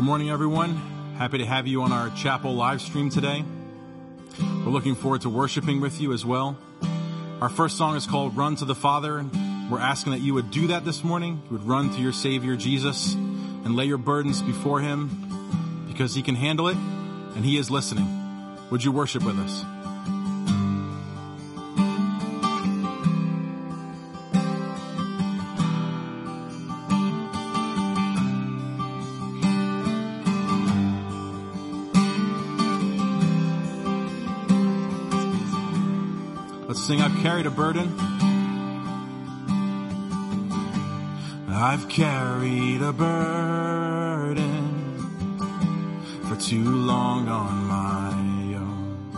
Good morning, everyone. Happy to have you on our chapel live stream today. We're looking forward to worshiping with you as well. Our first song is called Run to the Father. We're asking that you would do that this morning. You would run to your Savior, Jesus, and lay your burdens before Him because He can handle it and He is listening. Would you worship with us? Sing I've carried a burden. I've carried a burden for too long on my own.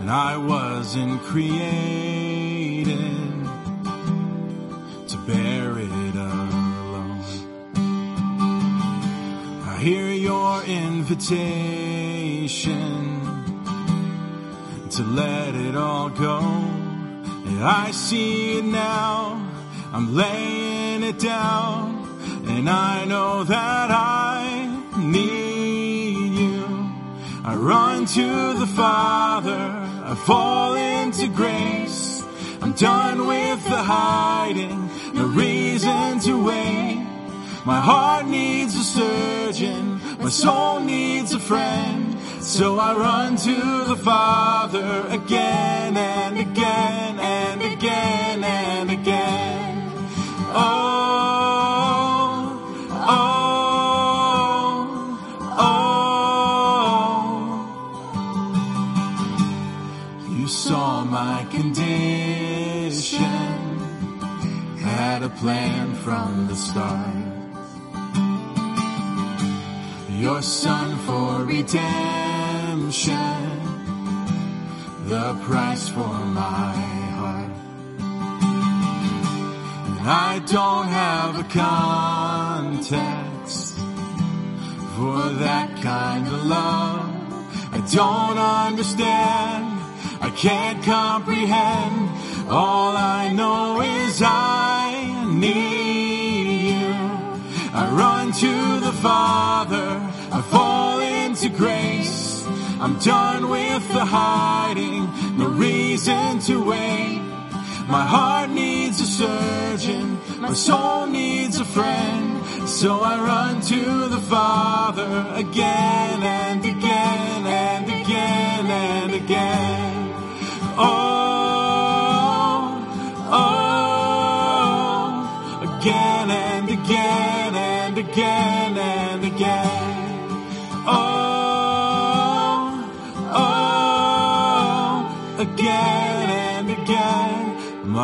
And I wasn't created to bear it alone. I hear your invitation to let it all go. And I see it now. I'm laying it down. And I know that I need you. I run to the Father. I fall into grace. I'm done with the hiding. No reason to wait. My heart needs a surgeon. My soul needs a friend. So I run to the Father again and again and again and again. Oh, oh, oh. You saw my condition, had a plan from the start your son for redemption, the price for my heart. And I don't have a context for that kind of love. I don't understand. I can't comprehend. All I know is I need you. I run to the Father. I fall into grace. I'm done with the hiding. No reason to wait. My heart needs a surgeon. My soul needs a friend. So I run to the Father again and again and again and again. Oh,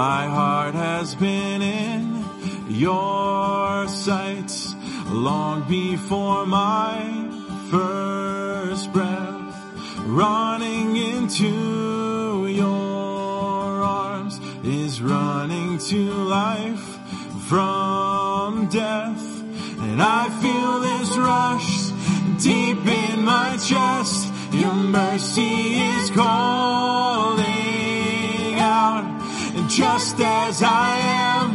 My heart has been in your sights long before my first breath. Running into your arms is running to life from death. And I feel this rush deep in my chest. Your mercy is calling just as I am,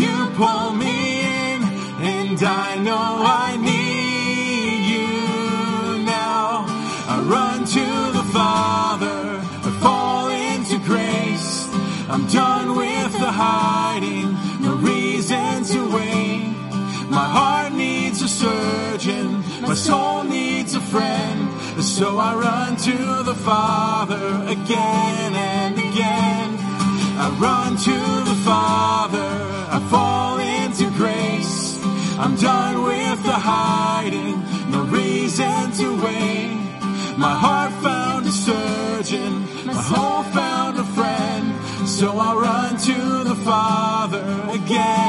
you pull me in. And I know I need you now. I run to the Father. I fall into grace. I'm done with the hiding. No reason to wait. My heart needs a surgeon. My soul needs a friend. So I run to the Father again and again. I run to the Father. I fall into grace. I'm done with the hiding. No reason to wait. My heart found a surgeon. My soul found a friend. So I run to the Father again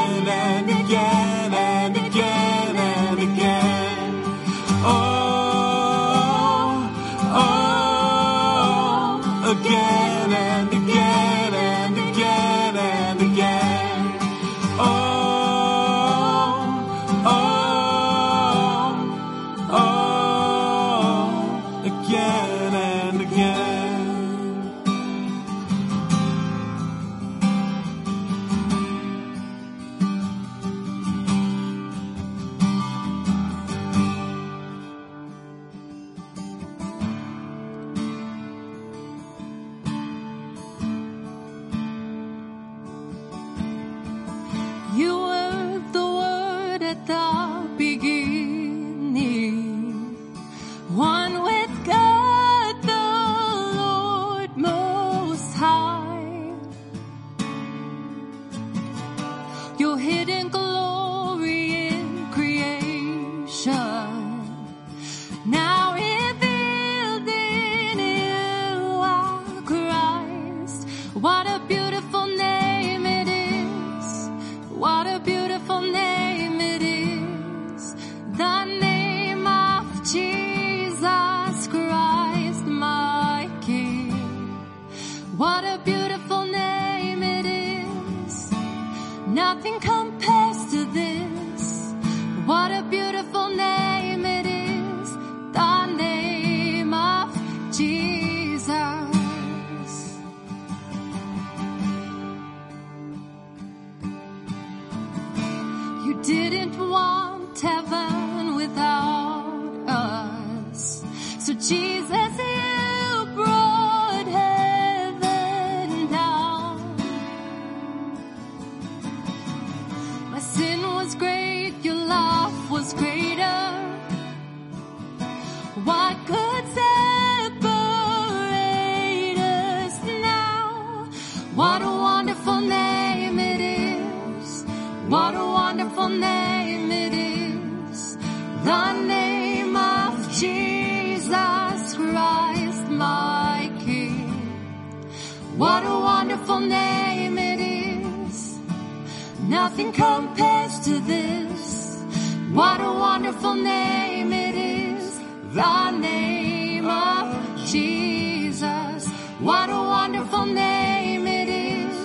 Nothing compares to this. What a wonderful name it is. The name of Jesus. What a wonderful name it is.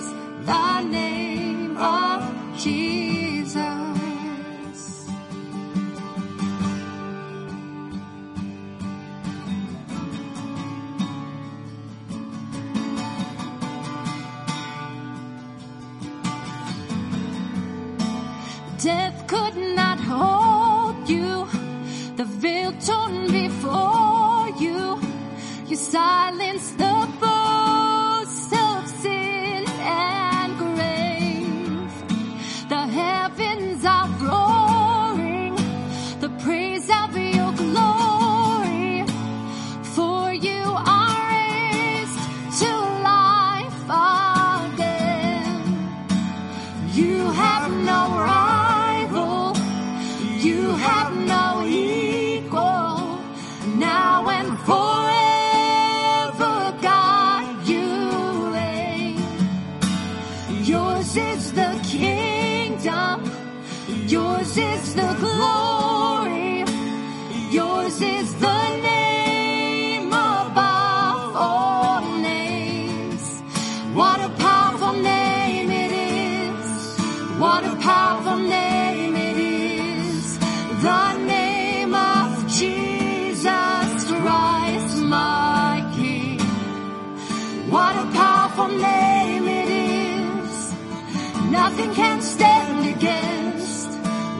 The darling.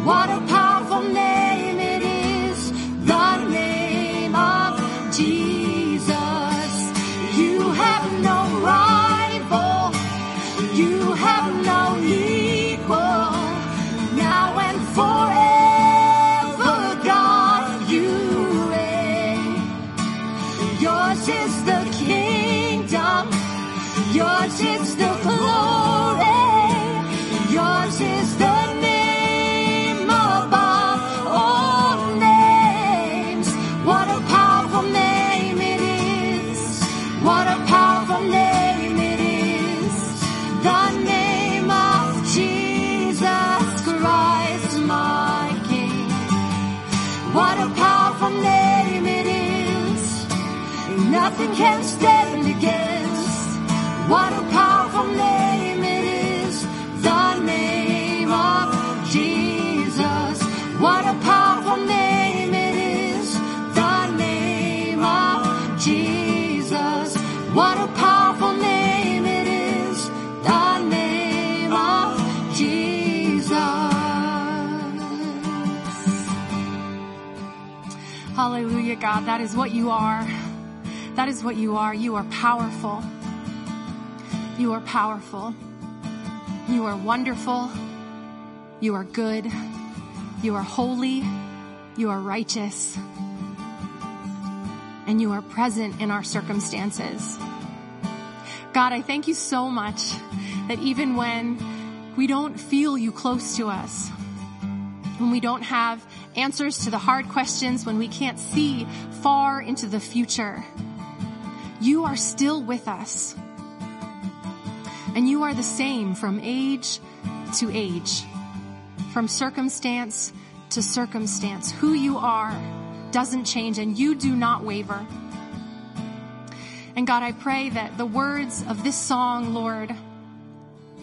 What a powerful name. God. That is what you are. That is what you are. You are powerful. You are powerful. You are wonderful. You are good. You are holy. You are righteous. And you are present in our circumstances. God, I thank you so much that even when we don't feel you close to us, when we don't have answers to the hard questions, when we can't see far into the future, you are still with us. And you are the same from age to age, from circumstance to circumstance. Who you are doesn't change and you do not waver. And God, I pray that the words of this song, Lord,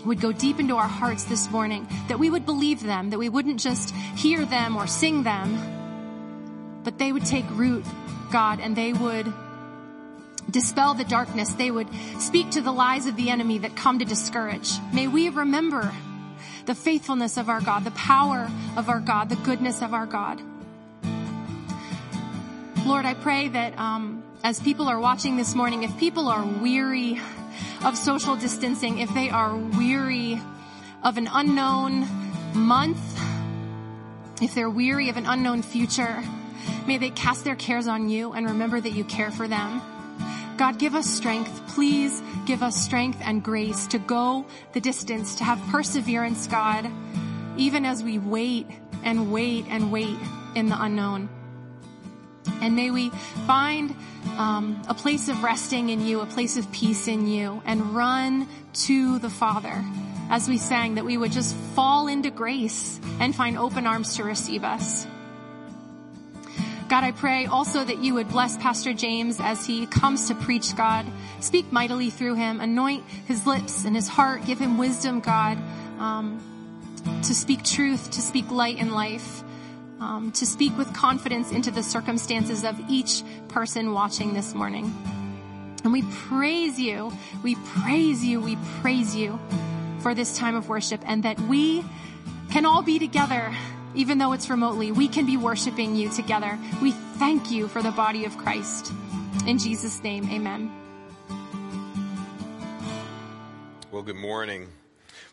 would go deep into our hearts this morning, that we would believe them, that we wouldn't just hear them or sing them, but they would take root, God, and they would dispel the darkness. They would speak to the lies of the enemy that come to discourage. May we remember the faithfulness of our God, the power of our God, the goodness of our God. Lord, I pray that um, as people are watching this morning, if people are weary of social distancing, if they are weary of an unknown month, if they're weary of an unknown future, may they cast their cares on you and remember that you care for them. God, give us strength. Please give us strength and grace to go the distance, to have perseverance, God, even as we wait and wait and wait in the unknown. And may we find um, a place of resting in you, a place of peace in you, and run to the Father. As we sang, that we would just fall into grace and find open arms to receive us. God, I pray also that you would bless Pastor James as he comes to preach, God. Speak mightily through him, anoint his lips and his heart, give him wisdom, God, um, to speak truth, to speak light and life um, to speak with confidence into the circumstances of each person watching this morning. And we praise you, we praise you, we praise you for this time of worship and that we can all be together, even though it's remotely. We can be worshiping you together. We thank you for the body of Christ. In Jesus' name, amen. Well, good morning.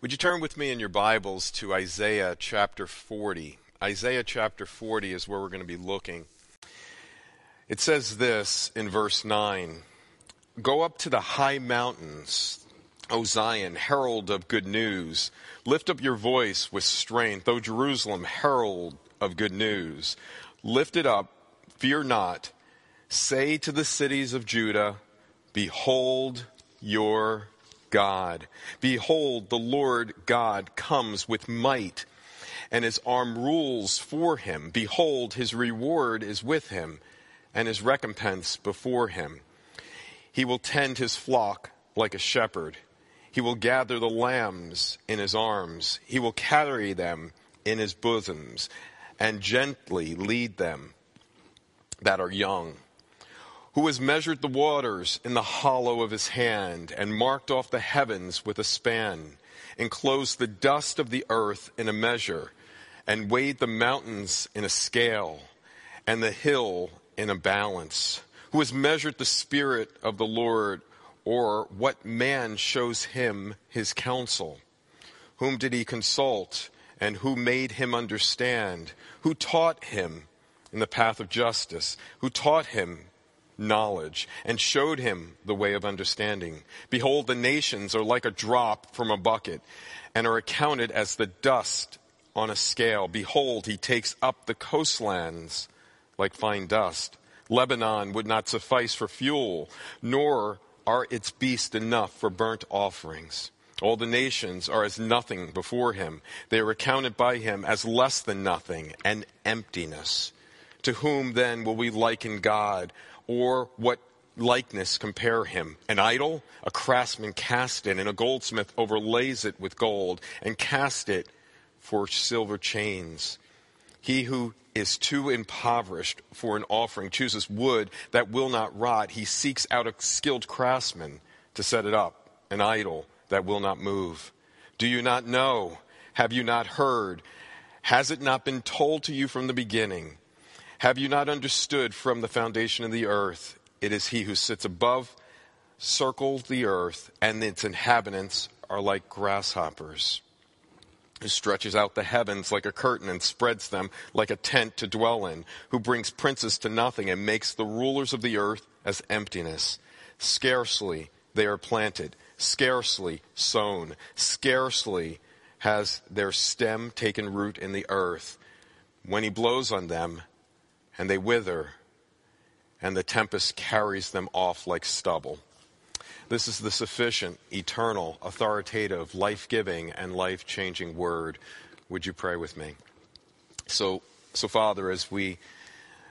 Would you turn with me in your Bibles to Isaiah chapter 40? Isaiah chapter 40 is where we're going to be looking. It says this in verse 9 Go up to the high mountains, O Zion, herald of good news. Lift up your voice with strength, O Jerusalem, herald of good news. Lift it up, fear not. Say to the cities of Judah, Behold your God. Behold, the Lord God comes with might and his arm rules for him. Behold, his reward is with him, and his recompense before him. He will tend his flock like a shepherd. He will gather the lambs in his arms. He will carry them in his bosoms, and gently lead them that are young. Who has measured the waters in the hollow of his hand, and marked off the heavens with a span, enclosed the dust of the earth in a measure and weighed the mountains in a scale and the hill in a balance, who has measured the Spirit of the Lord, or what man shows him his counsel? Whom did he consult, and who made him understand? Who taught him in the path of justice? Who taught him knowledge and showed him the way of understanding? Behold, the nations are like a drop from a bucket and are accounted as the dust on a scale. Behold, he takes up the coastlands like fine dust. Lebanon would not suffice for fuel, nor are its beasts enough for burnt offerings. All the nations are as nothing before him. They are accounted by him as less than nothing and emptiness. To whom then will we liken God, or what likeness compare him? An idol? A craftsman cast it, and a goldsmith overlays it with gold, and cast it for silver chains. He who is too impoverished for an offering chooses wood that will not rot. He seeks out a skilled craftsman to set it up, an idol that will not move. Do you not know? Have you not heard? Has it not been told to you from the beginning? Have you not understood from the foundation of the earth? It is he who sits above, circles the earth, and its inhabitants are like grasshoppers. Who stretches out the heavens like a curtain and spreads them like a tent to dwell in, who brings princes to nothing and makes the rulers of the earth as emptiness. Scarcely they are planted, scarcely sown, scarcely has their stem taken root in the earth. When he blows on them, and they wither, and the tempest carries them off like stubble. This is the sufficient, eternal, authoritative, life giving, and life changing word. Would you pray with me? So, so Father, as we,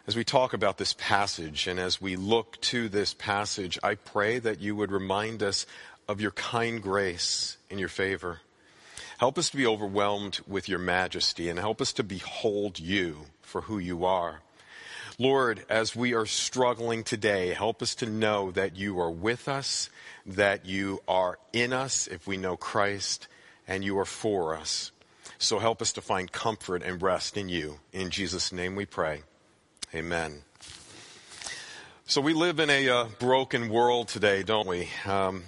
as we talk about this passage and as we look to this passage, I pray that you would remind us of your kind grace and your favor. Help us to be overwhelmed with your majesty and help us to behold you for who you are. Lord, as we are struggling today, help us to know that you are with us, that you are in us if we know Christ, and you are for us. So help us to find comfort and rest in you. In Jesus' name we pray. Amen. So we live in a uh, broken world today, don't we? Um,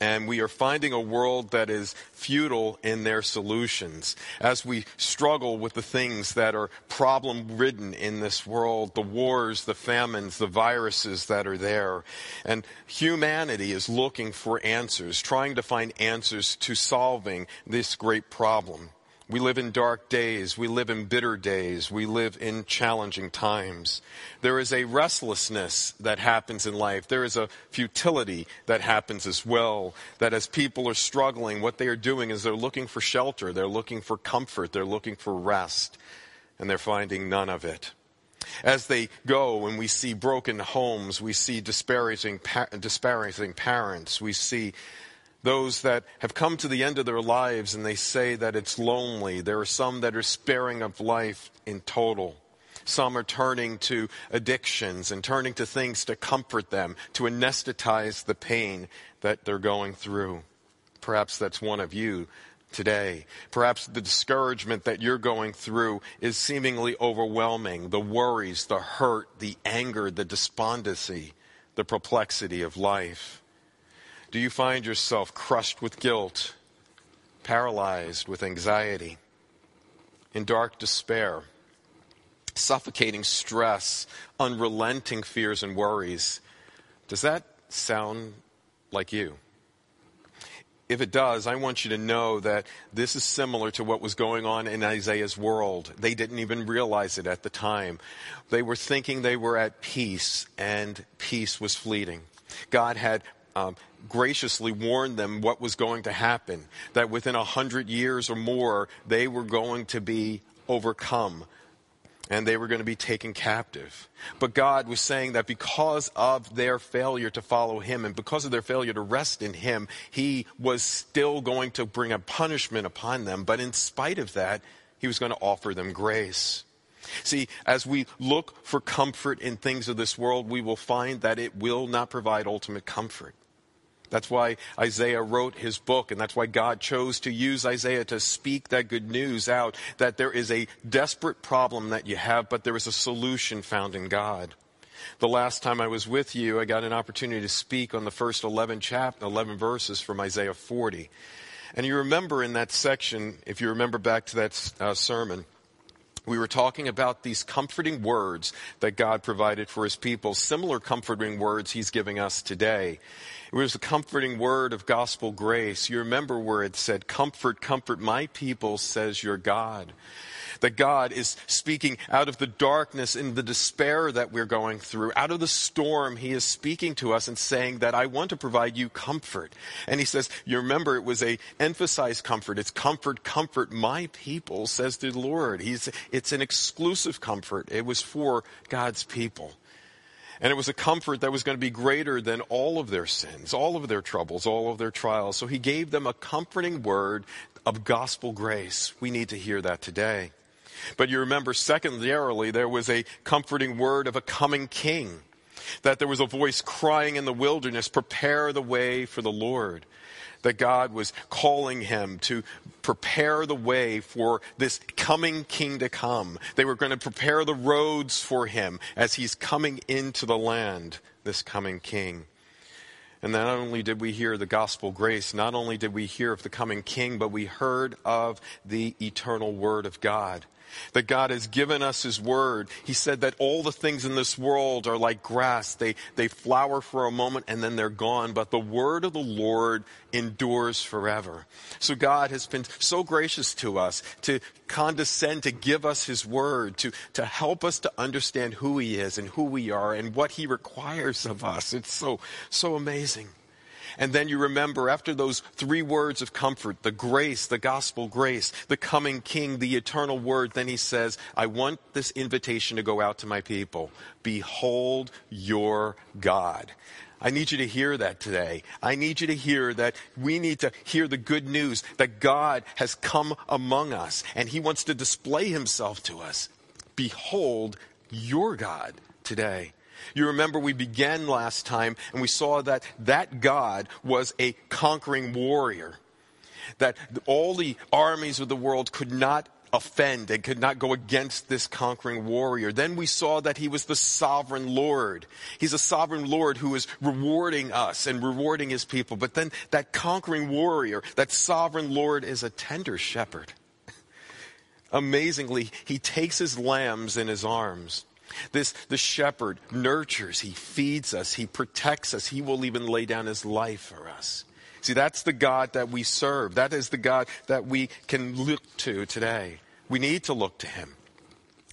and we are finding a world that is futile in their solutions. As we struggle with the things that are problem ridden in this world, the wars, the famines, the viruses that are there. And humanity is looking for answers, trying to find answers to solving this great problem. We live in dark days. We live in bitter days. We live in challenging times. There is a restlessness that happens in life. There is a futility that happens as well. That as people are struggling, what they are doing is they're looking for shelter. They're looking for comfort. They're looking for rest. And they're finding none of it. As they go and we see broken homes, we see disparaging, disparaging parents, we see those that have come to the end of their lives and they say that it's lonely. There are some that are sparing of life in total. Some are turning to addictions and turning to things to comfort them, to anesthetize the pain that they're going through. Perhaps that's one of you today. Perhaps the discouragement that you're going through is seemingly overwhelming. The worries, the hurt, the anger, the despondency, the perplexity of life. Do you find yourself crushed with guilt, paralyzed with anxiety, in dark despair, suffocating stress, unrelenting fears and worries? Does that sound like you? If it does, I want you to know that this is similar to what was going on in Isaiah's world. They didn't even realize it at the time. They were thinking they were at peace, and peace was fleeting. God had um, graciously warned them what was going to happen, that within a hundred years or more, they were going to be overcome and they were going to be taken captive. But God was saying that because of their failure to follow Him and because of their failure to rest in Him, He was still going to bring a punishment upon them. But in spite of that, He was going to offer them grace. See, as we look for comfort in things of this world, we will find that it will not provide ultimate comfort. That's why Isaiah wrote his book, and that's why God chose to use Isaiah to speak that good news out that there is a desperate problem that you have, but there is a solution found in God. The last time I was with you, I got an opportunity to speak on the first 11 chap- 11 verses from Isaiah 40. And you remember in that section, if you remember back to that uh, sermon, we were talking about these comforting words that God provided for his people, similar comforting words he's giving us today. It was a comforting word of gospel grace. You remember where it said, Comfort, comfort my people, says your God. That God is speaking out of the darkness and the despair that we're going through, out of the storm, He is speaking to us and saying that I want to provide you comfort. And He says, you remember it was a emphasized comfort. It's comfort, comfort my people, says the Lord. He's, it's an exclusive comfort. It was for God's people. And it was a comfort that was going to be greater than all of their sins, all of their troubles, all of their trials. So he gave them a comforting word of gospel grace. We need to hear that today. But you remember, secondarily, there was a comforting word of a coming king. That there was a voice crying in the wilderness, prepare the way for the Lord that God was calling him to prepare the way for this coming king to come. They were going to prepare the roads for him as he's coming into the land, this coming king. And not only did we hear the gospel grace, not only did we hear of the coming king, but we heard of the eternal word of God. That God has given us His Word. He said that all the things in this world are like grass. They, they flower for a moment and then they're gone, but the Word of the Lord endures forever. So God has been so gracious to us to condescend to give us His Word, to, to help us to understand who He is and who we are and what He requires of us. It's so, so amazing. And then you remember after those three words of comfort, the grace, the gospel grace, the coming king, the eternal word, then he says, I want this invitation to go out to my people. Behold your God. I need you to hear that today. I need you to hear that we need to hear the good news that God has come among us and he wants to display himself to us. Behold your God today. You remember we began last time and we saw that that God was a conquering warrior. That all the armies of the world could not offend and could not go against this conquering warrior. Then we saw that he was the sovereign Lord. He's a sovereign Lord who is rewarding us and rewarding his people. But then that conquering warrior, that sovereign Lord is a tender shepherd. Amazingly, he takes his lambs in his arms this, the shepherd nurtures, he feeds us, he protects us, he will even lay down his life for us. See, that's the God that we serve. That is the God that we can look to today. We need to look to him.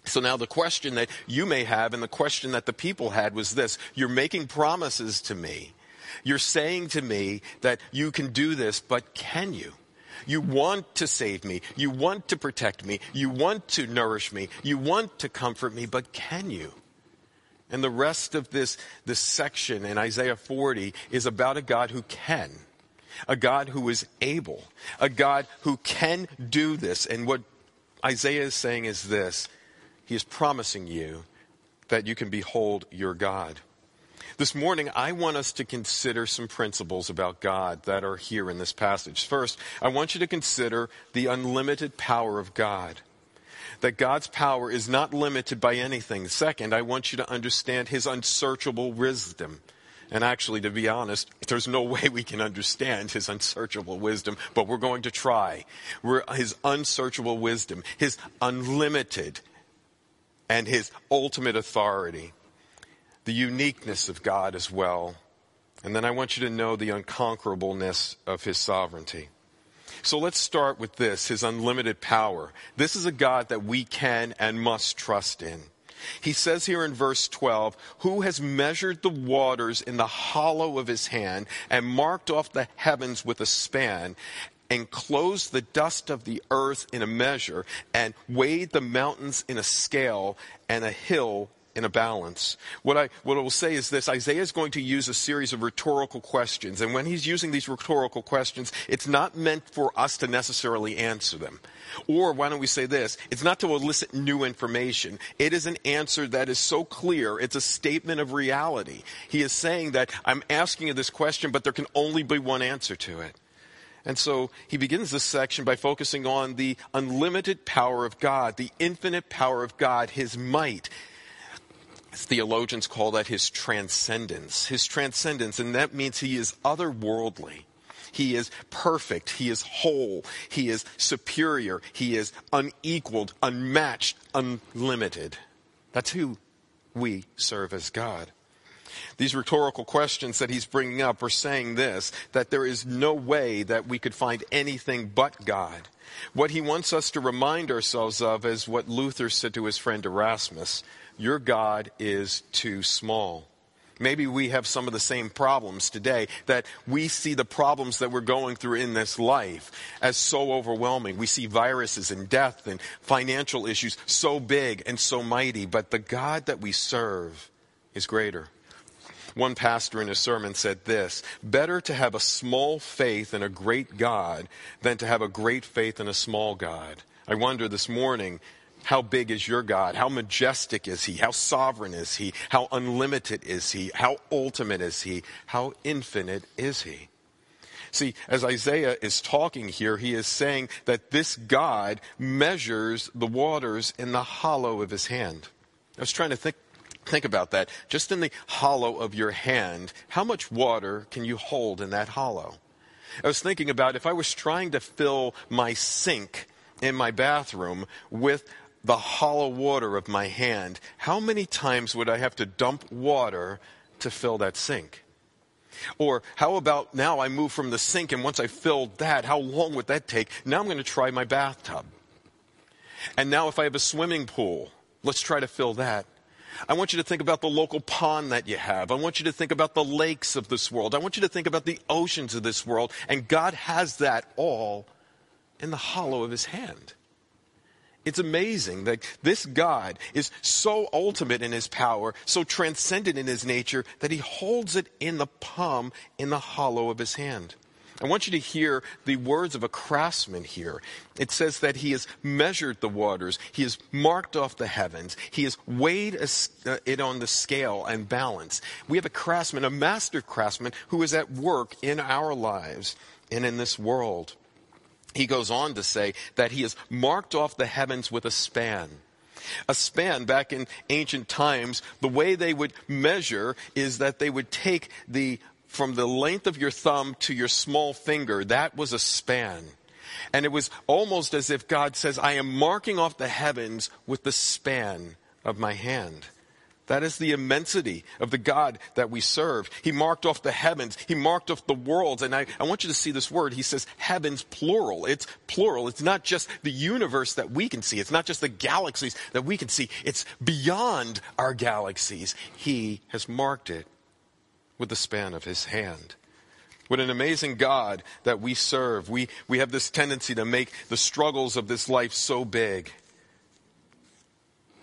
So now the question that you may have and the question that the people had was this You're making promises to me. You're saying to me that you can do this, but can you? You want to save me. You want to protect me. You want to nourish me. You want to comfort me, but can you? And the rest of this, this section in Isaiah 40 is about a God who can, a God who is able, a God who can do this. And what Isaiah is saying is this He is promising you that you can behold your God. This morning, I want us to consider some principles about God that are here in this passage. First, I want you to consider the unlimited power of God. That God's power is not limited by anything. Second, I want you to understand his unsearchable wisdom. And actually, to be honest, there's no way we can understand his unsearchable wisdom, but we're going to try. We're, his unsearchable wisdom, his unlimited, and his ultimate authority the uniqueness of God as well. And then I want you to know the unconquerableness of his sovereignty. So let's start with this his unlimited power. This is a God that we can and must trust in. He says here in verse 12, Who has measured the waters in the hollow of his hand and marked off the heavens with a span and closed the dust of the earth in a measure and weighed the mountains in a scale and a hill in a balance. What I, what I will say is this Isaiah is going to use a series of rhetorical questions. And when he's using these rhetorical questions, it's not meant for us to necessarily answer them. Or why don't we say this? It's not to elicit new information. It is an answer that is so clear. It's a statement of reality. He is saying that I'm asking you this question, but there can only be one answer to it. And so he begins this section by focusing on the unlimited power of God, the infinite power of God, his might, theologians call that his transcendence. His transcendence, and that means he is otherworldly. He is perfect. He is whole. He is superior. He is unequaled, unmatched, unlimited. That's who we serve as God. These rhetorical questions that he's bringing up are saying this that there is no way that we could find anything but God. What he wants us to remind ourselves of is what Luther said to his friend Erasmus your God is too small. Maybe we have some of the same problems today that we see the problems that we're going through in this life as so overwhelming. We see viruses and death and financial issues so big and so mighty, but the God that we serve is greater. One pastor in his sermon said this Better to have a small faith in a great God than to have a great faith in a small God. I wonder this morning how big is your God? How majestic is He? How sovereign is He? How unlimited is He? How ultimate is He? How infinite is He? See, as Isaiah is talking here, he is saying that this God measures the waters in the hollow of his hand. I was trying to think Think about that. Just in the hollow of your hand, how much water can you hold in that hollow? I was thinking about if I was trying to fill my sink in my bathroom with the hollow water of my hand, how many times would I have to dump water to fill that sink? Or how about now I move from the sink and once I filled that, how long would that take? Now I'm going to try my bathtub. And now if I have a swimming pool, let's try to fill that. I want you to think about the local pond that you have. I want you to think about the lakes of this world. I want you to think about the oceans of this world. And God has that all in the hollow of his hand. It's amazing that this God is so ultimate in his power, so transcendent in his nature, that he holds it in the palm, in the hollow of his hand. I want you to hear the words of a craftsman here. It says that he has measured the waters, he has marked off the heavens, he has weighed uh, it on the scale and balance. We have a craftsman, a master craftsman, who is at work in our lives and in this world he goes on to say that he has marked off the heavens with a span. A span back in ancient times, the way they would measure is that they would take the from the length of your thumb to your small finger, that was a span. And it was almost as if God says, I am marking off the heavens with the span of my hand. That is the immensity of the God that we serve. He marked off the heavens. He marked off the worlds. And I, I want you to see this word. He says heavens plural. It's plural. It's not just the universe that we can see. It's not just the galaxies that we can see. It's beyond our galaxies. He has marked it with the span of his hand. What an amazing God that we serve. We, we have this tendency to make the struggles of this life so big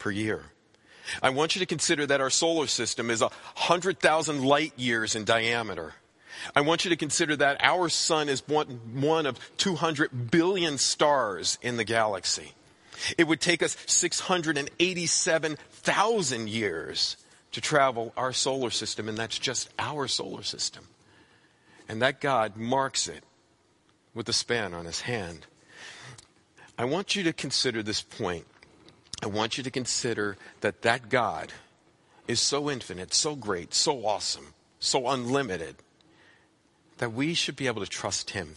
per year. I want you to consider that our solar system is 100,000 light years in diameter. I want you to consider that our sun is one, one of 200 billion stars in the galaxy. It would take us 687,000 years to travel our solar system, and that's just our solar system. And that God marks it with a span on his hand. I want you to consider this point. I want you to consider that that God is so infinite, so great, so awesome, so unlimited, that we should be able to trust Him.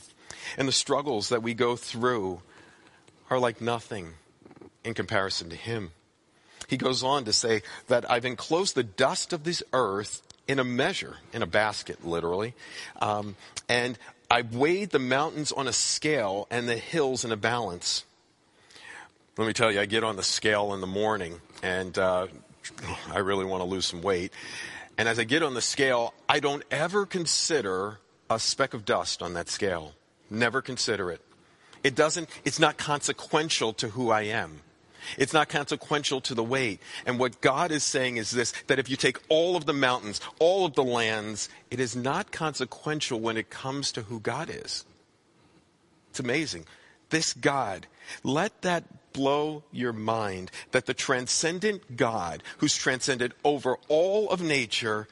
And the struggles that we go through are like nothing in comparison to Him. He goes on to say that I've enclosed the dust of this earth in a measure, in a basket, literally, um, and I've weighed the mountains on a scale and the hills in a balance. Let me tell you, I get on the scale in the morning and uh, I really want to lose some weight. And as I get on the scale, I don't ever consider a speck of dust on that scale. Never consider it. It doesn't, it's not consequential to who I am. It's not consequential to the weight. And what God is saying is this that if you take all of the mountains, all of the lands, it is not consequential when it comes to who God is. It's amazing. This God, let that blow your mind that the transcendent God, who's transcended over all of nature,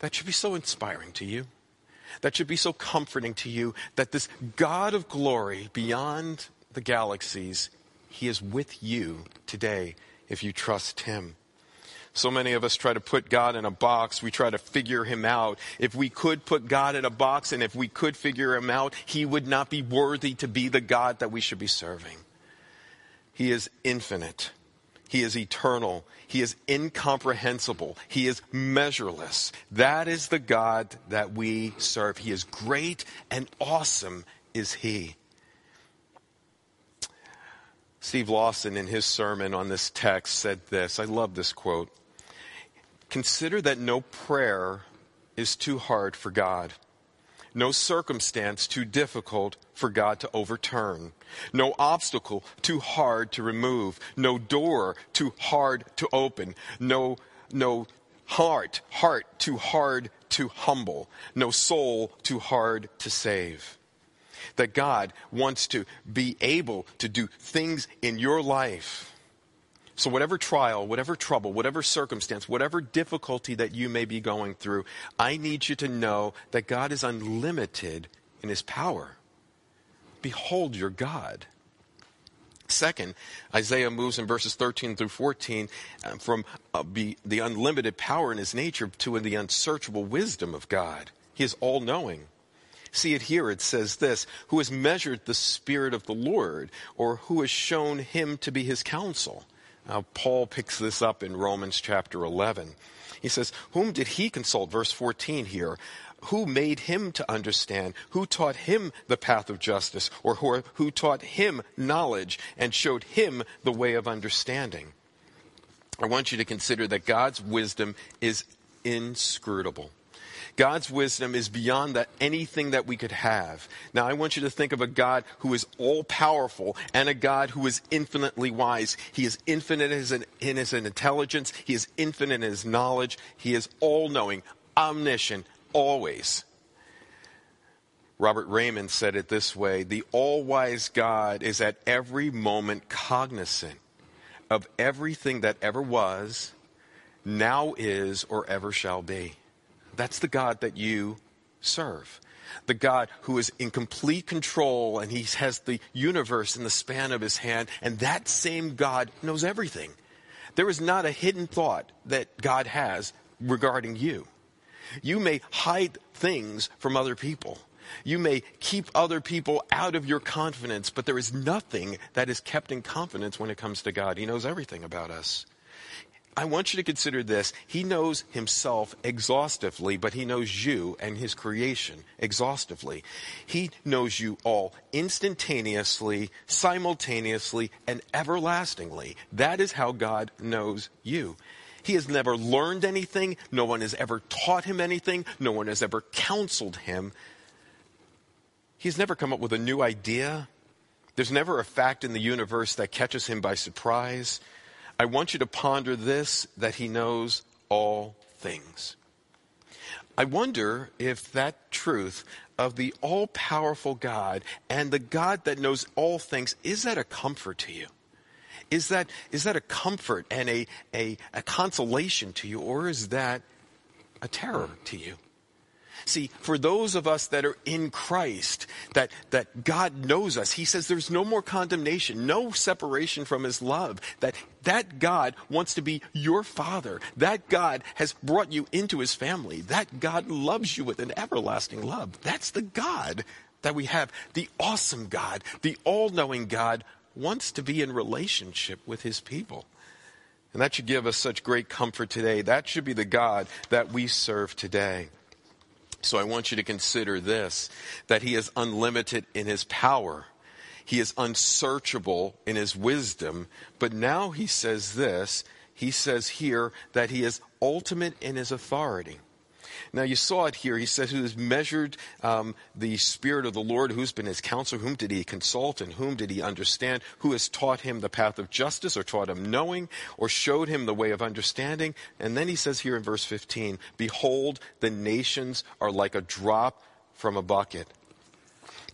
that should be so inspiring to you. That should be so comforting to you that this God of glory beyond the galaxies, He is with you today if you trust Him. So many of us try to put God in a box. We try to figure him out. If we could put God in a box and if we could figure him out, he would not be worthy to be the God that we should be serving. He is infinite. He is eternal. He is incomprehensible. He is measureless. That is the God that we serve. He is great and awesome is He. Steve Lawson, in his sermon on this text, said this. I love this quote. Consider that no prayer is too hard for God. no circumstance too difficult for God to overturn, no obstacle too hard to remove, no door too hard to open, no, no heart, heart too hard to humble, no soul too hard to save. That God wants to be able to do things in your life. So, whatever trial, whatever trouble, whatever circumstance, whatever difficulty that you may be going through, I need you to know that God is unlimited in his power. Behold your God. Second, Isaiah moves in verses 13 through 14 uh, from uh, the unlimited power in his nature to the unsearchable wisdom of God. He is all knowing. See it here, it says this Who has measured the Spirit of the Lord, or who has shown him to be his counsel? Now, Paul picks this up in Romans chapter 11. He says, Whom did he consult? Verse 14 here. Who made him to understand? Who taught him the path of justice? Or who, who taught him knowledge and showed him the way of understanding? I want you to consider that God's wisdom is inscrutable. God's wisdom is beyond that anything that we could have. Now, I want you to think of a God who is all powerful and a God who is infinitely wise. He is infinite in his intelligence. He is infinite in his knowledge. He is all knowing, omniscient, always. Robert Reymond said it this way The all wise God is at every moment cognizant of everything that ever was, now is, or ever shall be. That's the God that you serve. The God who is in complete control and he has the universe in the span of his hand, and that same God knows everything. There is not a hidden thought that God has regarding you. You may hide things from other people. You may keep other people out of your confidence, but there is nothing that is kept in confidence when it comes to God. He knows everything about us. I want you to consider this. He knows himself exhaustively, but he knows you and his creation exhaustively. He knows you all instantaneously, simultaneously, and everlastingly. That is how God knows you. He has never learned anything. No one has ever taught him anything. No one has ever counseled him. He's never come up with a new idea. There's never a fact in the universe that catches him by surprise. I want you to ponder this that he knows all things. I wonder if that truth of the all powerful God and the God that knows all things, is that a comfort to you? Is that, is that a comfort and a, a, a consolation to you, or is that a terror to you? See, for those of us that are in Christ, that, that God knows us, He says there's no more condemnation, no separation from His love, that that God wants to be your Father. That God has brought you into His family. That God loves you with an everlasting love. That's the God that we have. The awesome God, the all-knowing God wants to be in relationship with His people. And that should give us such great comfort today. That should be the God that we serve today. So I want you to consider this that he is unlimited in his power. He is unsearchable in his wisdom. But now he says this he says here that he is ultimate in his authority. Now you saw it here. He says, "Who has measured um, the Spirit of the Lord? Who's been his counselor? Whom did he consult? And whom did he understand? Who has taught him the path of justice, or taught him knowing, or showed him the way of understanding?" And then he says here in verse 15, "Behold, the nations are like a drop from a bucket;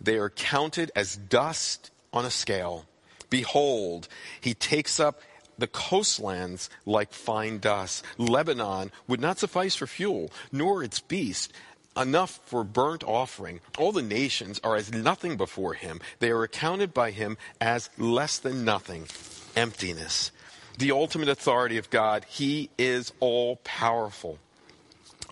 they are counted as dust on a scale." Behold, he takes up the coastlands like fine dust. Lebanon would not suffice for fuel, nor its beast enough for burnt offering. All the nations are as nothing before him. They are accounted by him as less than nothing, emptiness. The ultimate authority of God, he is all powerful.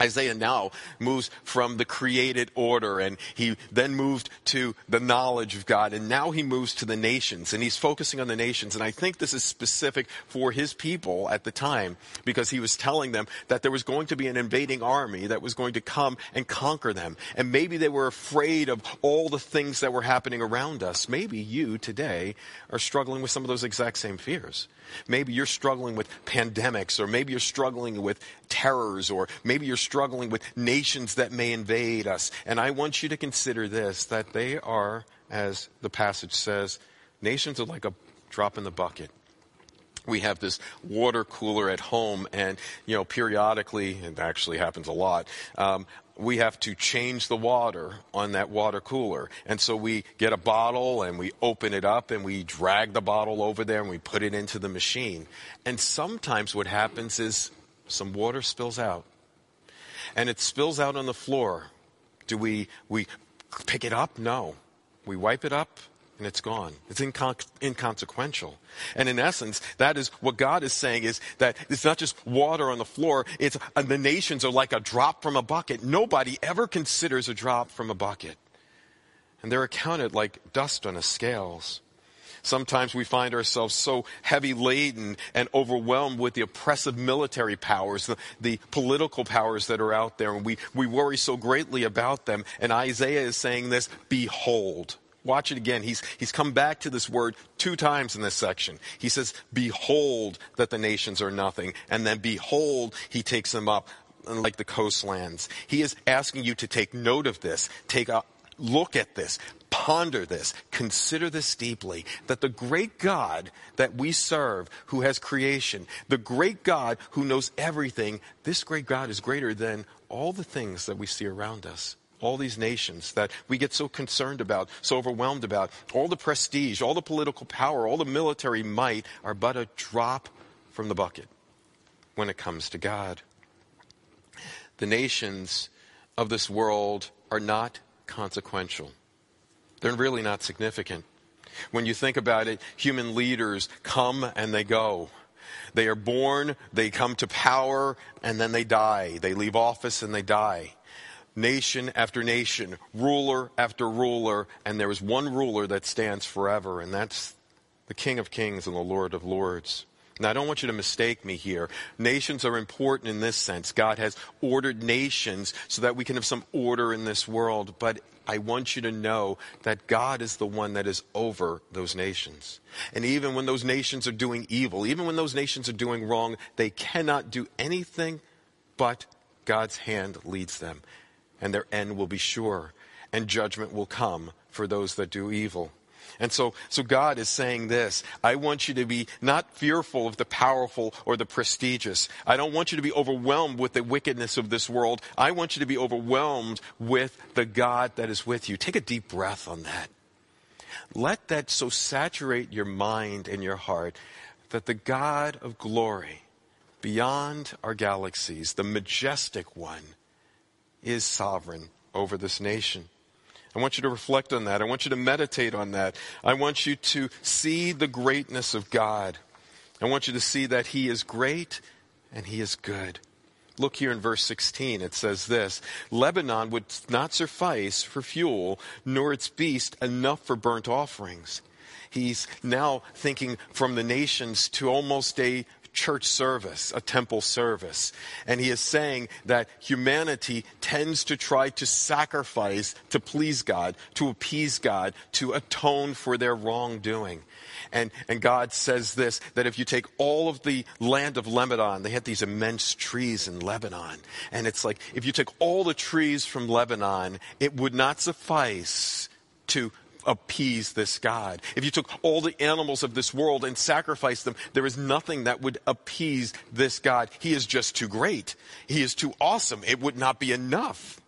Isaiah now moves from the created order and he then moved to the knowledge of God and now he moves to the nations and he's focusing on the nations. And I think this is specific for his people at the time because he was telling them that there was going to be an invading army that was going to come and conquer them. And maybe they were afraid of all the things that were happening around us. Maybe you today are struggling with some of those exact same fears. Maybe you're struggling with pandemics or maybe you're struggling with terrors or maybe you're struggling with nations that may invade us. And I want you to consider this that they are, as the passage says, nations are like a drop in the bucket we have this water cooler at home, and you know, periodically, it actually happens a lot. Um, we have to change the water on that water cooler. And so we get a bottle and we open it up and we drag the bottle over there and we put it into the machine. And sometimes what happens is some water spills out. And it spills out on the floor. Do we, we pick it up? No. We wipe it up and it's gone. It's incon- inconsequential. And in essence, that is what God is saying is that it's not just water on the floor, it's uh, the nations are like a drop from a bucket. Nobody ever considers a drop from a bucket. And they're accounted like dust on a scales. Sometimes we find ourselves so heavy laden and overwhelmed with the oppressive military powers, the, the, political powers that are out there, and we, we worry so greatly about them. And Isaiah is saying this Behold, Watch it again. He's, he's come back to this word two times in this section. He says, Behold that the nations are nothing. And then, Behold, he takes them up uh, like the coastlands. He is asking you to take note of this. Take a look at this. Ponder this. Consider this deeply. That the great God that we serve, who has creation, the great God who knows everything, this great God is greater than all the things that we see around us all these nations that we get so concerned about, so overwhelmed about, all the prestige, all the political power, all the military might are but a drop from the bucket when it comes to God. The nations of this world are not consequential. They're really not significant. When you think about it, human leaders come and they go. They are born, they come to power, and then they die. They leave office and they die nation after nation, ruler after ruler, and there is one ruler that stands forever, and that's the King of Kings and the Lord of Lords. Now, I don't want you to mistake me here. Nations are important in this sense. God has ordered nations so that we can have some order in this world. But I want you to know that God is the one that is over those nations. And even when those nations are doing evil, even when those nations are doing wrong, they cannot do anything but God's hand leads them and their end will be sure, and judgment will come for those that do evil. And so, so God is saying this. I want you to be not fearful of the powerful or the prestigious. I don't want you to be overwhelmed with the wickedness of this world. I want you to be overwhelmed with the God that is with you. Take a deep breath on that. Let that so saturate your mind and your heart that the God of glory, beyond our galaxies, the majestic one, is sovereign over this nation. I want you to reflect on that. I want you to meditate on that. I want you to see the greatness of God. I want you to see that He is great and He is good. Look here in verse 16. It says this Lebanon would not suffice for fuel, nor its beast enough for burnt offerings. He's now thinking from the nations to almost a church service, a temple service. And he is saying that humanity tends to try to sacrifice to please God, to appease God, to atone for their wrongdoing. And, and God says this, that if you take all of the land of Lebanon, they had these immense trees in Lebanon. And it's like, if you took all the trees from Lebanon, it would not suffice to appease this God. If you took all the animals of this world and sacrificed them, there is nothing that would appease this God. He is just too great. He is too awesome. It would not be enough.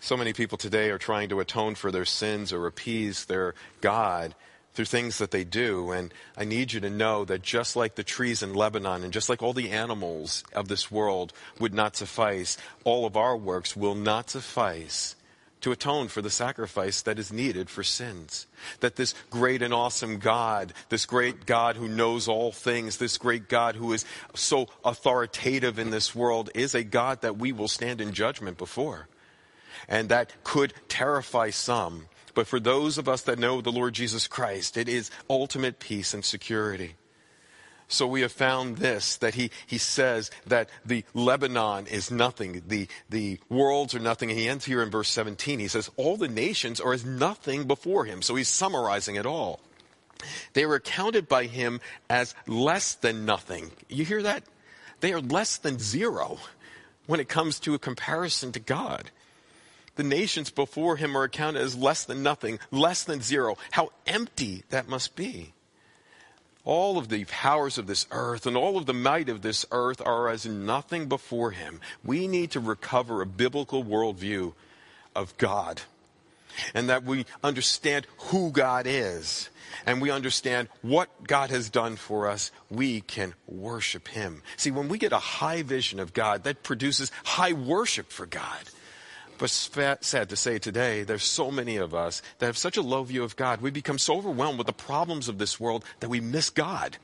So many people today are trying to atone for their sins or appease their God through things that they do. And I need you to know that just like the trees in Lebanon and just like all the animals of this world would not suffice, all of our works will not suffice to atone for the sacrifice that is needed for sins. That this great and awesome God, this great God who knows all things, this great God who is so authoritative in this world is a God that we will stand in judgment before. And that could terrify some. But for those of us that know the Lord Jesus Christ, it is ultimate peace and security. So we have found this, that he, he says that the Lebanon is nothing, the, the worlds are nothing. And he ends here in verse 17. He says, all the nations are as nothing before him. So he's summarizing it all. They were counted by him as less than nothing. You hear that? They are less than zero. when it comes to a comparison to God. The nations before him are accounted as less than nothing, less than zero. How empty that must be. All of the powers of this earth and all of the might of this earth are as nothing before him. We need to recover a biblical worldview of God and that we understand who God is and we understand what God has done for us, we can worship Him. See, when we get a high vision of God, that produces high worship for God. But sad to say today, there's so many of us that have such a low view of God. We become so overwhelmed with the problems of this world that we miss God.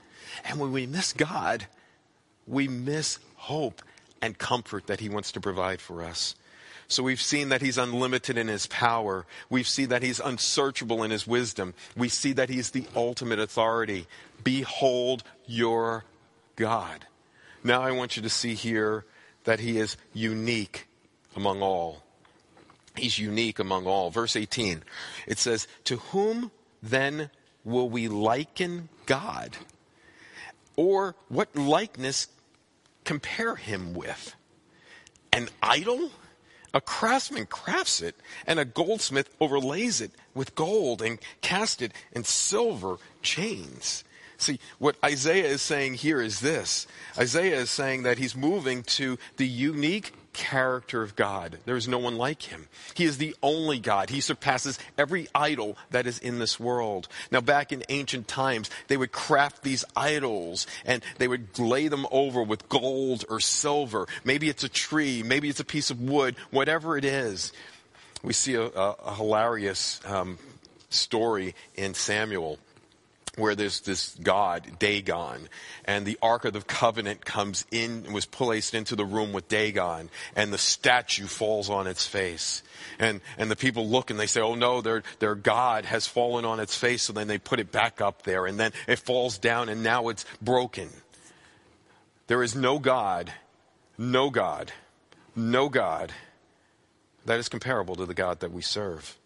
And when we miss God, we miss hope and comfort that He wants to provide for us. So we've seen that he's unlimited in his power. We've seen that he's unsearchable in his wisdom. We see that he's the ultimate authority. Behold your God. Now I want you to see here that he is unique among all. He's unique among all. Verse 18, it says, To whom then will we liken God? Or what likeness compare him with? An idol? A craftsman crafts it, and a goldsmith overlays it with gold and cast it in silver chains. See, what Isaiah is saying here is this Isaiah is saying that he's moving to the unique character of God. There is no one like him. He is the only God. He surpasses every idol that is in this world. Now, back in ancient times, they would craft these idols and they would lay them over with gold or silver. Maybe it's a tree, maybe it's a piece of wood, whatever it is. We see a, a, a hilarious um, story in Samuel where there's this god, Dagon, and the Ark of the Covenant comes in, was placed into the room with Dagon, and the statue falls on its face. And, and the people look and they say, oh no, their, their God has fallen on its face, so then they put it back up there, and then it falls down, and now it's broken. There is no God, no God, no God that is comparable to the God that we serve.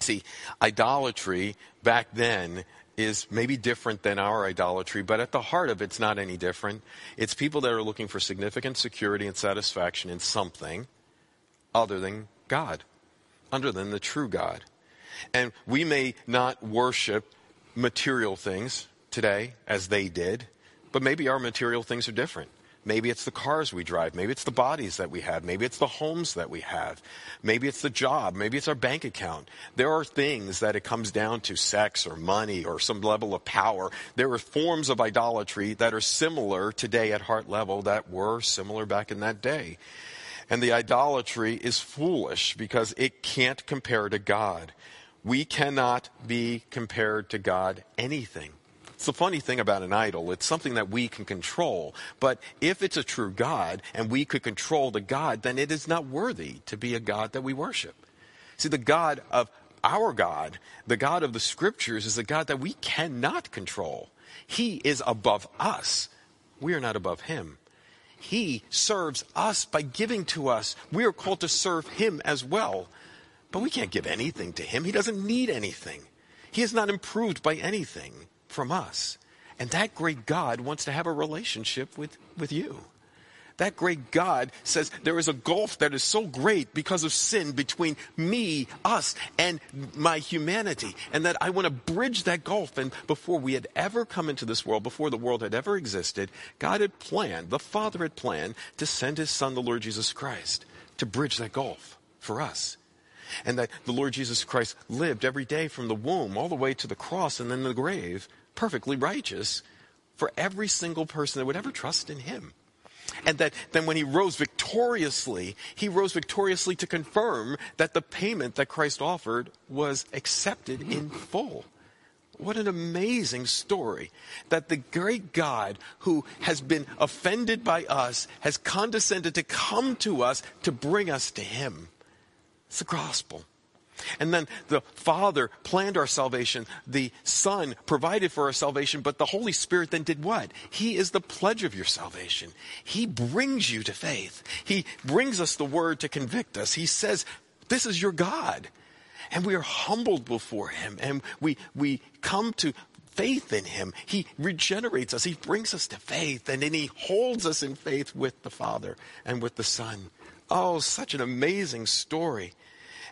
See, idolatry back then is maybe different than our idolatry, but at the heart of it's not any different. It's people that are looking for significant security and satisfaction in something other than God, other than the true God. And we may not worship material things today as they did, but maybe our material things are different. Maybe it's the cars we drive. Maybe it's the bodies that we have. Maybe it's the homes that we have. Maybe it's the job. Maybe it's our bank account. There are things that it comes down to sex or money or some level of power. There are forms of idolatry that are similar today at heart level that were similar back in that day. And the idolatry is foolish because it can't compare to God. We cannot be compared to God anything. It's the funny thing about an idol. It's something that we can control. But if it's a true God and we could control the God, then it is not worthy to be a God that we worship. See, the God of our God, the God of the scriptures, is a God that we cannot control. He is above us. We are not above him. He serves us by giving to us. We are called to serve him as well. But we can't give anything to him. He doesn't need anything. He is not improved by anything from us. And that great God wants to have a relationship with, with you. That great God says there is a gulf that is so great because of sin between me, us, and my humanity. And that I want to bridge that gulf. And before we had ever come into this world, before the world had ever existed, God had planned, the Father had planned to send His Son, the Lord Jesus Christ, to bridge that gulf for us. And that the Lord Jesus Christ lived every day from the womb all the way to the cross and then the grave perfectly righteous for every single person that would ever trust in him. And that then when he rose victoriously, he rose victoriously to confirm that the payment that Christ offered was accepted in full. What an amazing story that the great God who has been offended by us has condescended to come to us to bring us to him. It's the gospel. And then the Father planned our salvation. The Son provided for our salvation, but the Holy Spirit then did what? He is the pledge of your salvation. He brings you to faith. He brings us the word to convict us. He says, this is your God. And we are humbled before Him and we, we come to faith in him. He regenerates us. He brings us to faith and then he holds us in faith with the Father and with the Son. Oh, such an amazing story.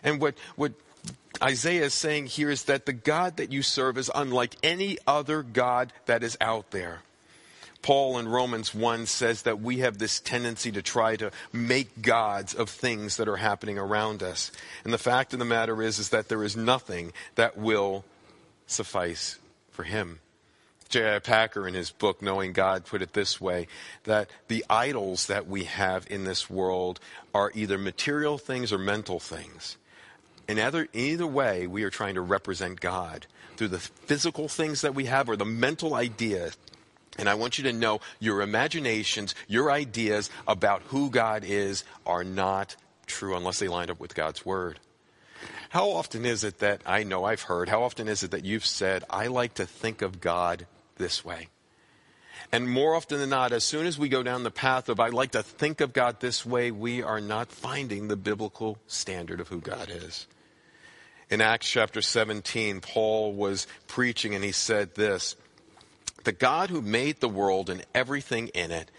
And what, what Isaiah is saying here is that the God that you serve is unlike any other God that is out there. Paul in Romans 1 says that we have this tendency to try to make gods of things that are happening around us. And the fact of the matter is, is that there is nothing that will suffice for him. J.I. Packer, in his book, Knowing God, put it this way that the idols that we have in this world are either material things or mental things. In either, either way, we are trying to represent God through the physical things that we have or the mental ideas and I want you to know your imaginations, your ideas about who God is are not true unless they line up with God's Word. How often is it that I know I've heard, how often is it that you've said, I like to think of God this way? And more often than not, as soon as we go down the path of I like to think of God this way, we are not finding the biblical standard of who God is. In Acts chapter 17, Paul was preaching and he said this the God who made the world and everything in it,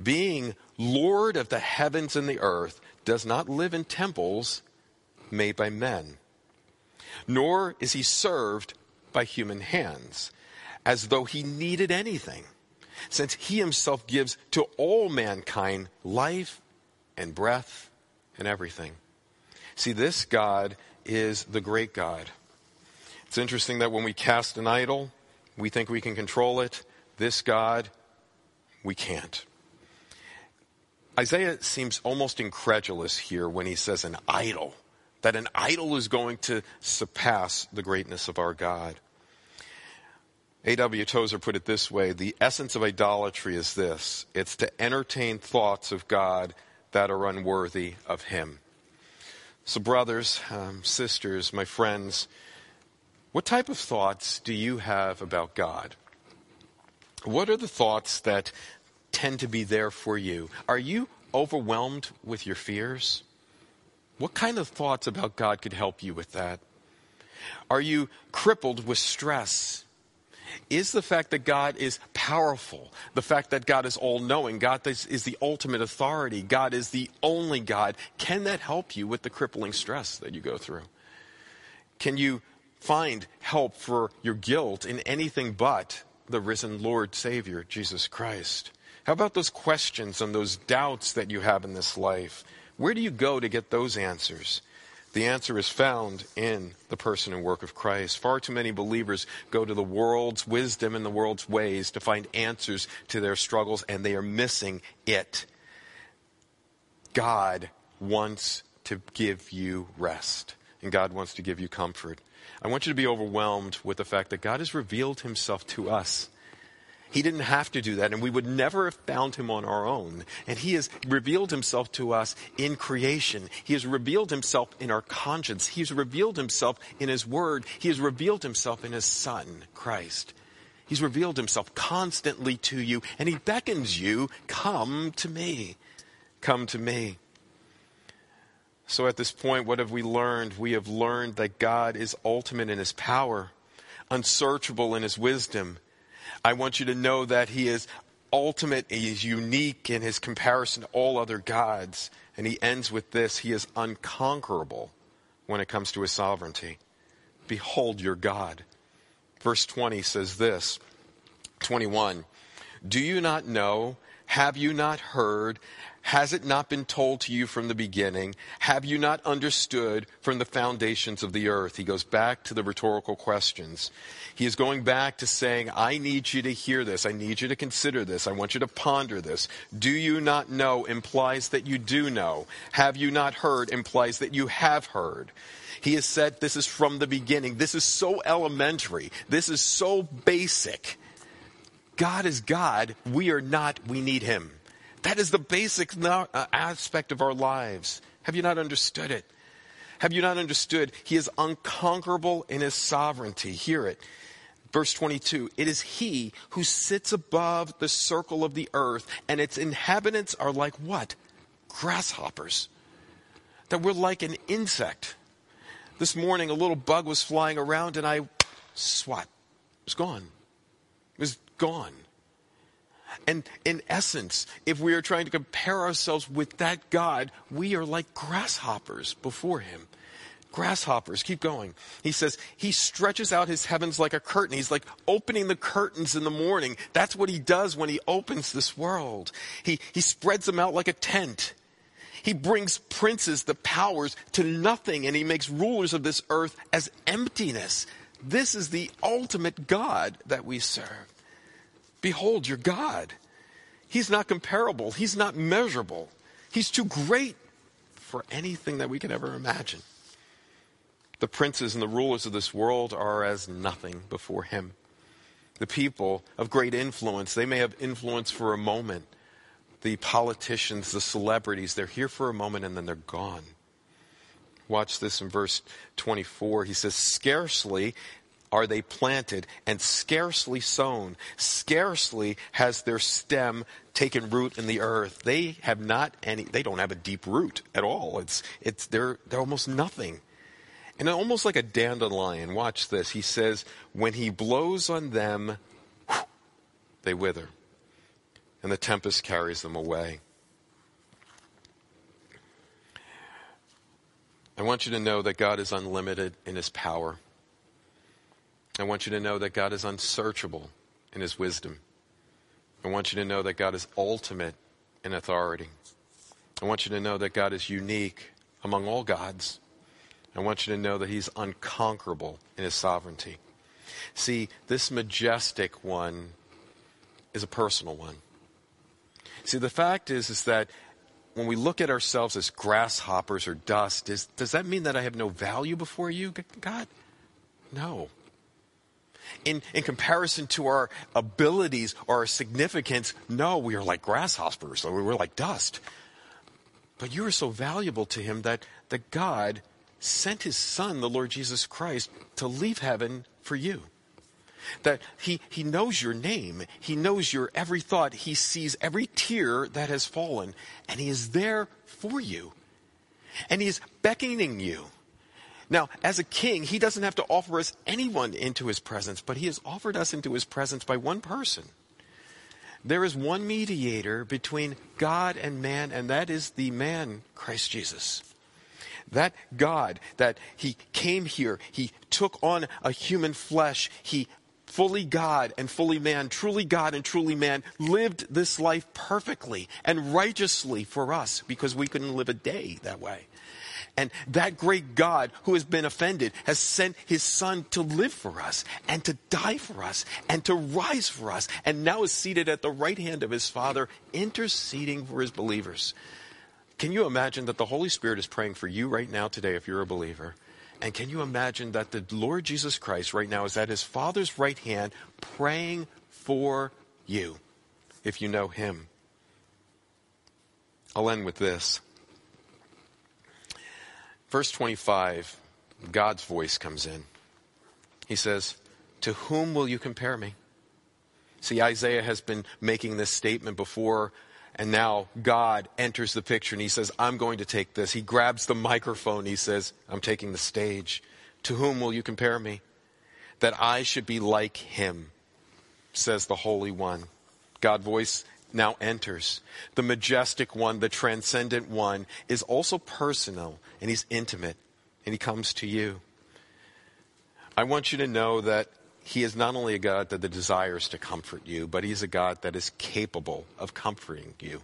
being Lord of the heavens and the earth, does not live in temples made by men, nor is he served by human hands, as though he needed anything, since he himself gives to all mankind life and breath and everything. See, this God is the great God. It's interesting that when we cast an idol, we think we can control it. This God, we can't. Isaiah seems almost incredulous here when he says an idol, that an idol is going to surpass the greatness of our God. A.W. Tozer put it this way the essence of idolatry is this it's to entertain thoughts of God that are unworthy of Him. So, brothers, um, sisters, my friends, what type of thoughts do you have about God? What are the thoughts that tend to be there for you? Are you overwhelmed with your fears? What kind of thoughts about God could help you with that? Are you crippled with stress? Is the fact that God is powerful, the fact that God is all knowing, God is, is, the ultimate authority, God is the only God, can that help you with the crippling stress that you go through? Can you find help for your guilt in anything but the risen Lord Savior, Jesus Christ? How about those questions and those doubts that you have in this life? Where do you go to get those answers? The answer is found in the person and work of Christ. Far too many believers go to the world's wisdom and the world's ways to find answers to their struggles, and they are missing it. God wants to give you rest, and God wants to give you comfort. I want you to be overwhelmed with the fact that God has revealed himself to us. He didn't have to do that, and we would never have found him on our own. And he has revealed himself to us in creation. He has revealed himself in our conscience. He has revealed himself in his word. He has revealed himself in his son, Christ. He's revealed himself constantly to you, and he beckons you, come to me. Come to me. So at this point, what have we learned? We have learned that God is ultimate in his power, unsearchable in his wisdom. I want you to know that he is ultimate, he is unique in his comparison to all other gods. And he ends with this He is unconquerable when it comes to his sovereignty. Behold your God. Verse 20 says this 21 Do you not know? Have you not heard? Has it not been told to you from the beginning? Have you not understood from the foundations of the earth? He goes back to the rhetorical questions. He is going back to saying, I need you to hear this. I need you to consider this. I want you to ponder this. Do you not know implies that you do know. Have you not heard implies that you have heard. He has said this is from the beginning. This is so elementary. This is so basic. God is God. We are not. We need Him. That is the basic uh, aspect of our lives. Have you not understood it? Have you not understood? He is unconquerable in his sovereignty. Hear it. Verse 22 It is he who sits above the circle of the earth, and its inhabitants are like what? Grasshoppers. That we're like an insect. This morning, a little bug was flying around, and I swat It was gone. It was gone. And in essence, if we are trying to compare ourselves with that God, we are like grasshoppers before him. Grasshoppers, keep going. He says, He stretches out His heavens like a curtain. He's like opening the curtains in the morning. That's what He does when He opens this world. He, he spreads them out like a tent. He brings princes, the powers, to nothing, and He makes rulers of this earth as emptiness. This is the ultimate God that we serve. Behold your God. He's not comparable. He's not measurable. He's too great for anything that we can ever imagine. The princes and the rulers of this world are as nothing before him. The people of great influence, they may have influence for a moment. The politicians, the celebrities, they're here for a moment and then they're gone. Watch this in verse 24. He says, Scarcely are they planted and scarcely sown. Scarcely has their stem taken root in the earth. They have not any, they don't have a deep root at all. It's, it's, they're, they're almost nothing. And almost like a dandelion, watch this. He says, when he blows on them, they wither, and the tempest carries them away. I want you to know that God is unlimited in his power. I want you to know that God is unsearchable in his wisdom. I want you to know that God is ultimate in authority. I want you to know that God is unique among all gods. I want you to know that he's unconquerable in his sovereignty. See, this majestic one is a personal one. See, the fact is, is that when we look at ourselves as grasshoppers or dust, is, does that mean that I have no value before you, God? No in, in comparison to our abilities or our significance, no, we are like grasshoppers or we're like dust. But you are so valuable to him that, that God sent his son, the Lord Jesus Christ, to leave heaven for you. That he, he knows your name. He knows your every thought. He sees every tear that has fallen. And he is there for you. And he is beckoning you. Now, as a king, he doesn't have to offer us anyone into his presence, but he has offered us into his presence by one person. There is one mediator between God and man, and that is the man, Christ Jesus. That God, that he came here, he took on a human flesh, he fully God and fully man, truly God and truly man, lived this life perfectly and righteously for us because we couldn't live a day that way. And that great God who has been offended has sent his son to live for us and to die for us and to rise for us and now is seated at the right hand of his Father interceding for his believers. Can you imagine that the Holy Spirit is praying for you right now today if you're a believer? And can you imagine that the Lord Jesus Christ right now is at his Father's right hand praying for you if you know him? I'll end with this. Verse 25, God's voice comes in. He says, To whom will you compare me? See, Isaiah has been making this statement before, and now God enters the picture and he says, I'm going to take this. He grabs the microphone. He says, I'm taking the stage. To whom will you compare me? That I should be like him, says the Holy One. God voice now enters. The majestic one, the transcendent one, is also personal and he's intimate and he comes to you. I want you to know that he is not only a God that desires to comfort you, but he's a God that is capable of comforting you.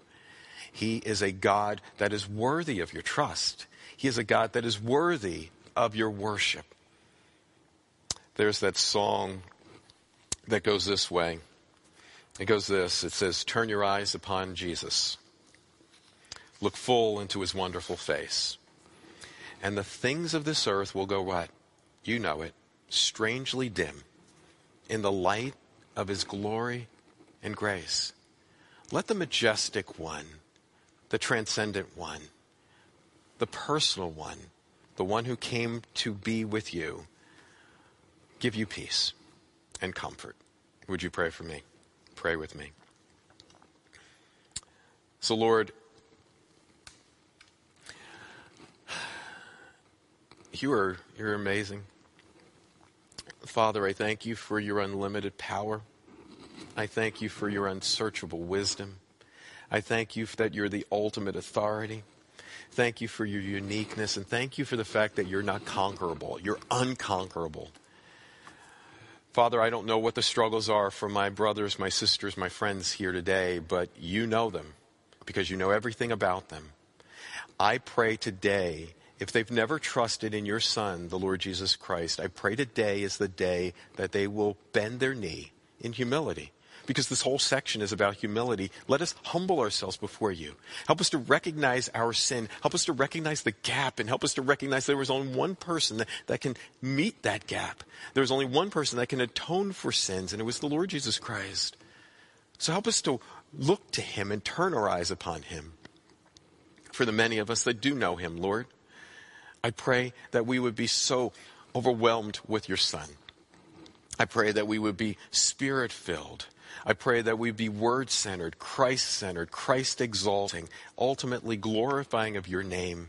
He is a God that is worthy of your trust. He is a God that is worthy of your worship. There's that song that goes this way. It goes this it says, Turn your eyes upon Jesus, look full into his wonderful face. And the things of this earth will go what? You know it, strangely dim in the light of his glory and grace. Let the majestic one, the transcendent one, the personal one, the one who came to be with you, give you peace and comfort. Would you pray for me? Pray with me. So, Lord, you are you're amazing. Father, I thank you for your unlimited power. I thank you for your unsearchable wisdom. I thank you that you're the ultimate authority. Thank you for your uniqueness, and thank you for the fact that you're not conquerable. You're unconquerable. Father, I don't know what the struggles are for my brothers, my sisters, my friends here today, but you know them because you know everything about them. I pray today, if they've never trusted in your Son, the Lord Jesus Christ, I pray today is the day that they will bend their knee in humility because this whole section is about humility. Let us humble ourselves before you. Help us to recognize our sin. Help us to recognize the gap and help us to recognize there was only one person that, that can meet that gap. There was only one person that can atone for sins, and it was the Lord Jesus Christ. So help us to look to him and turn our eyes upon him. For the many of us that do know him, Lord, I pray that we would be so overwhelmed with your Son. I pray that we would be spirit filled I pray that we be word centered, Christ centered, Christ exalting, ultimately glorifying of your name.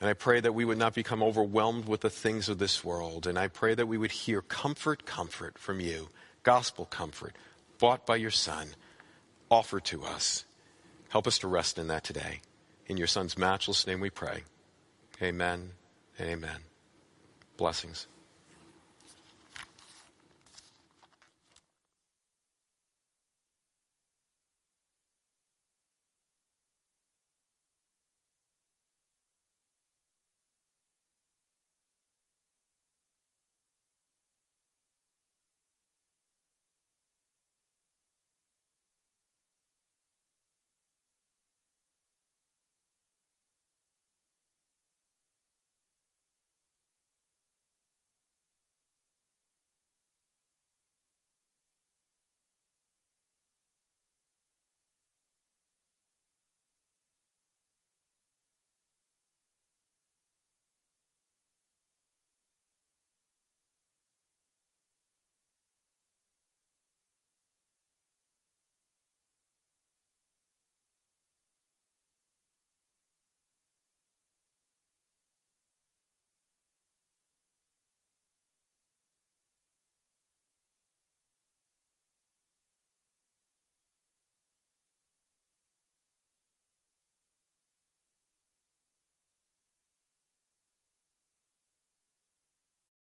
And I pray that we would not become overwhelmed with the things of this world. And I pray that we would hear comfort, comfort from you, gospel comfort, bought by your Son, offered to us. Help us to rest in that today. In your Son's matchless name we pray. Amen and amen. Blessings.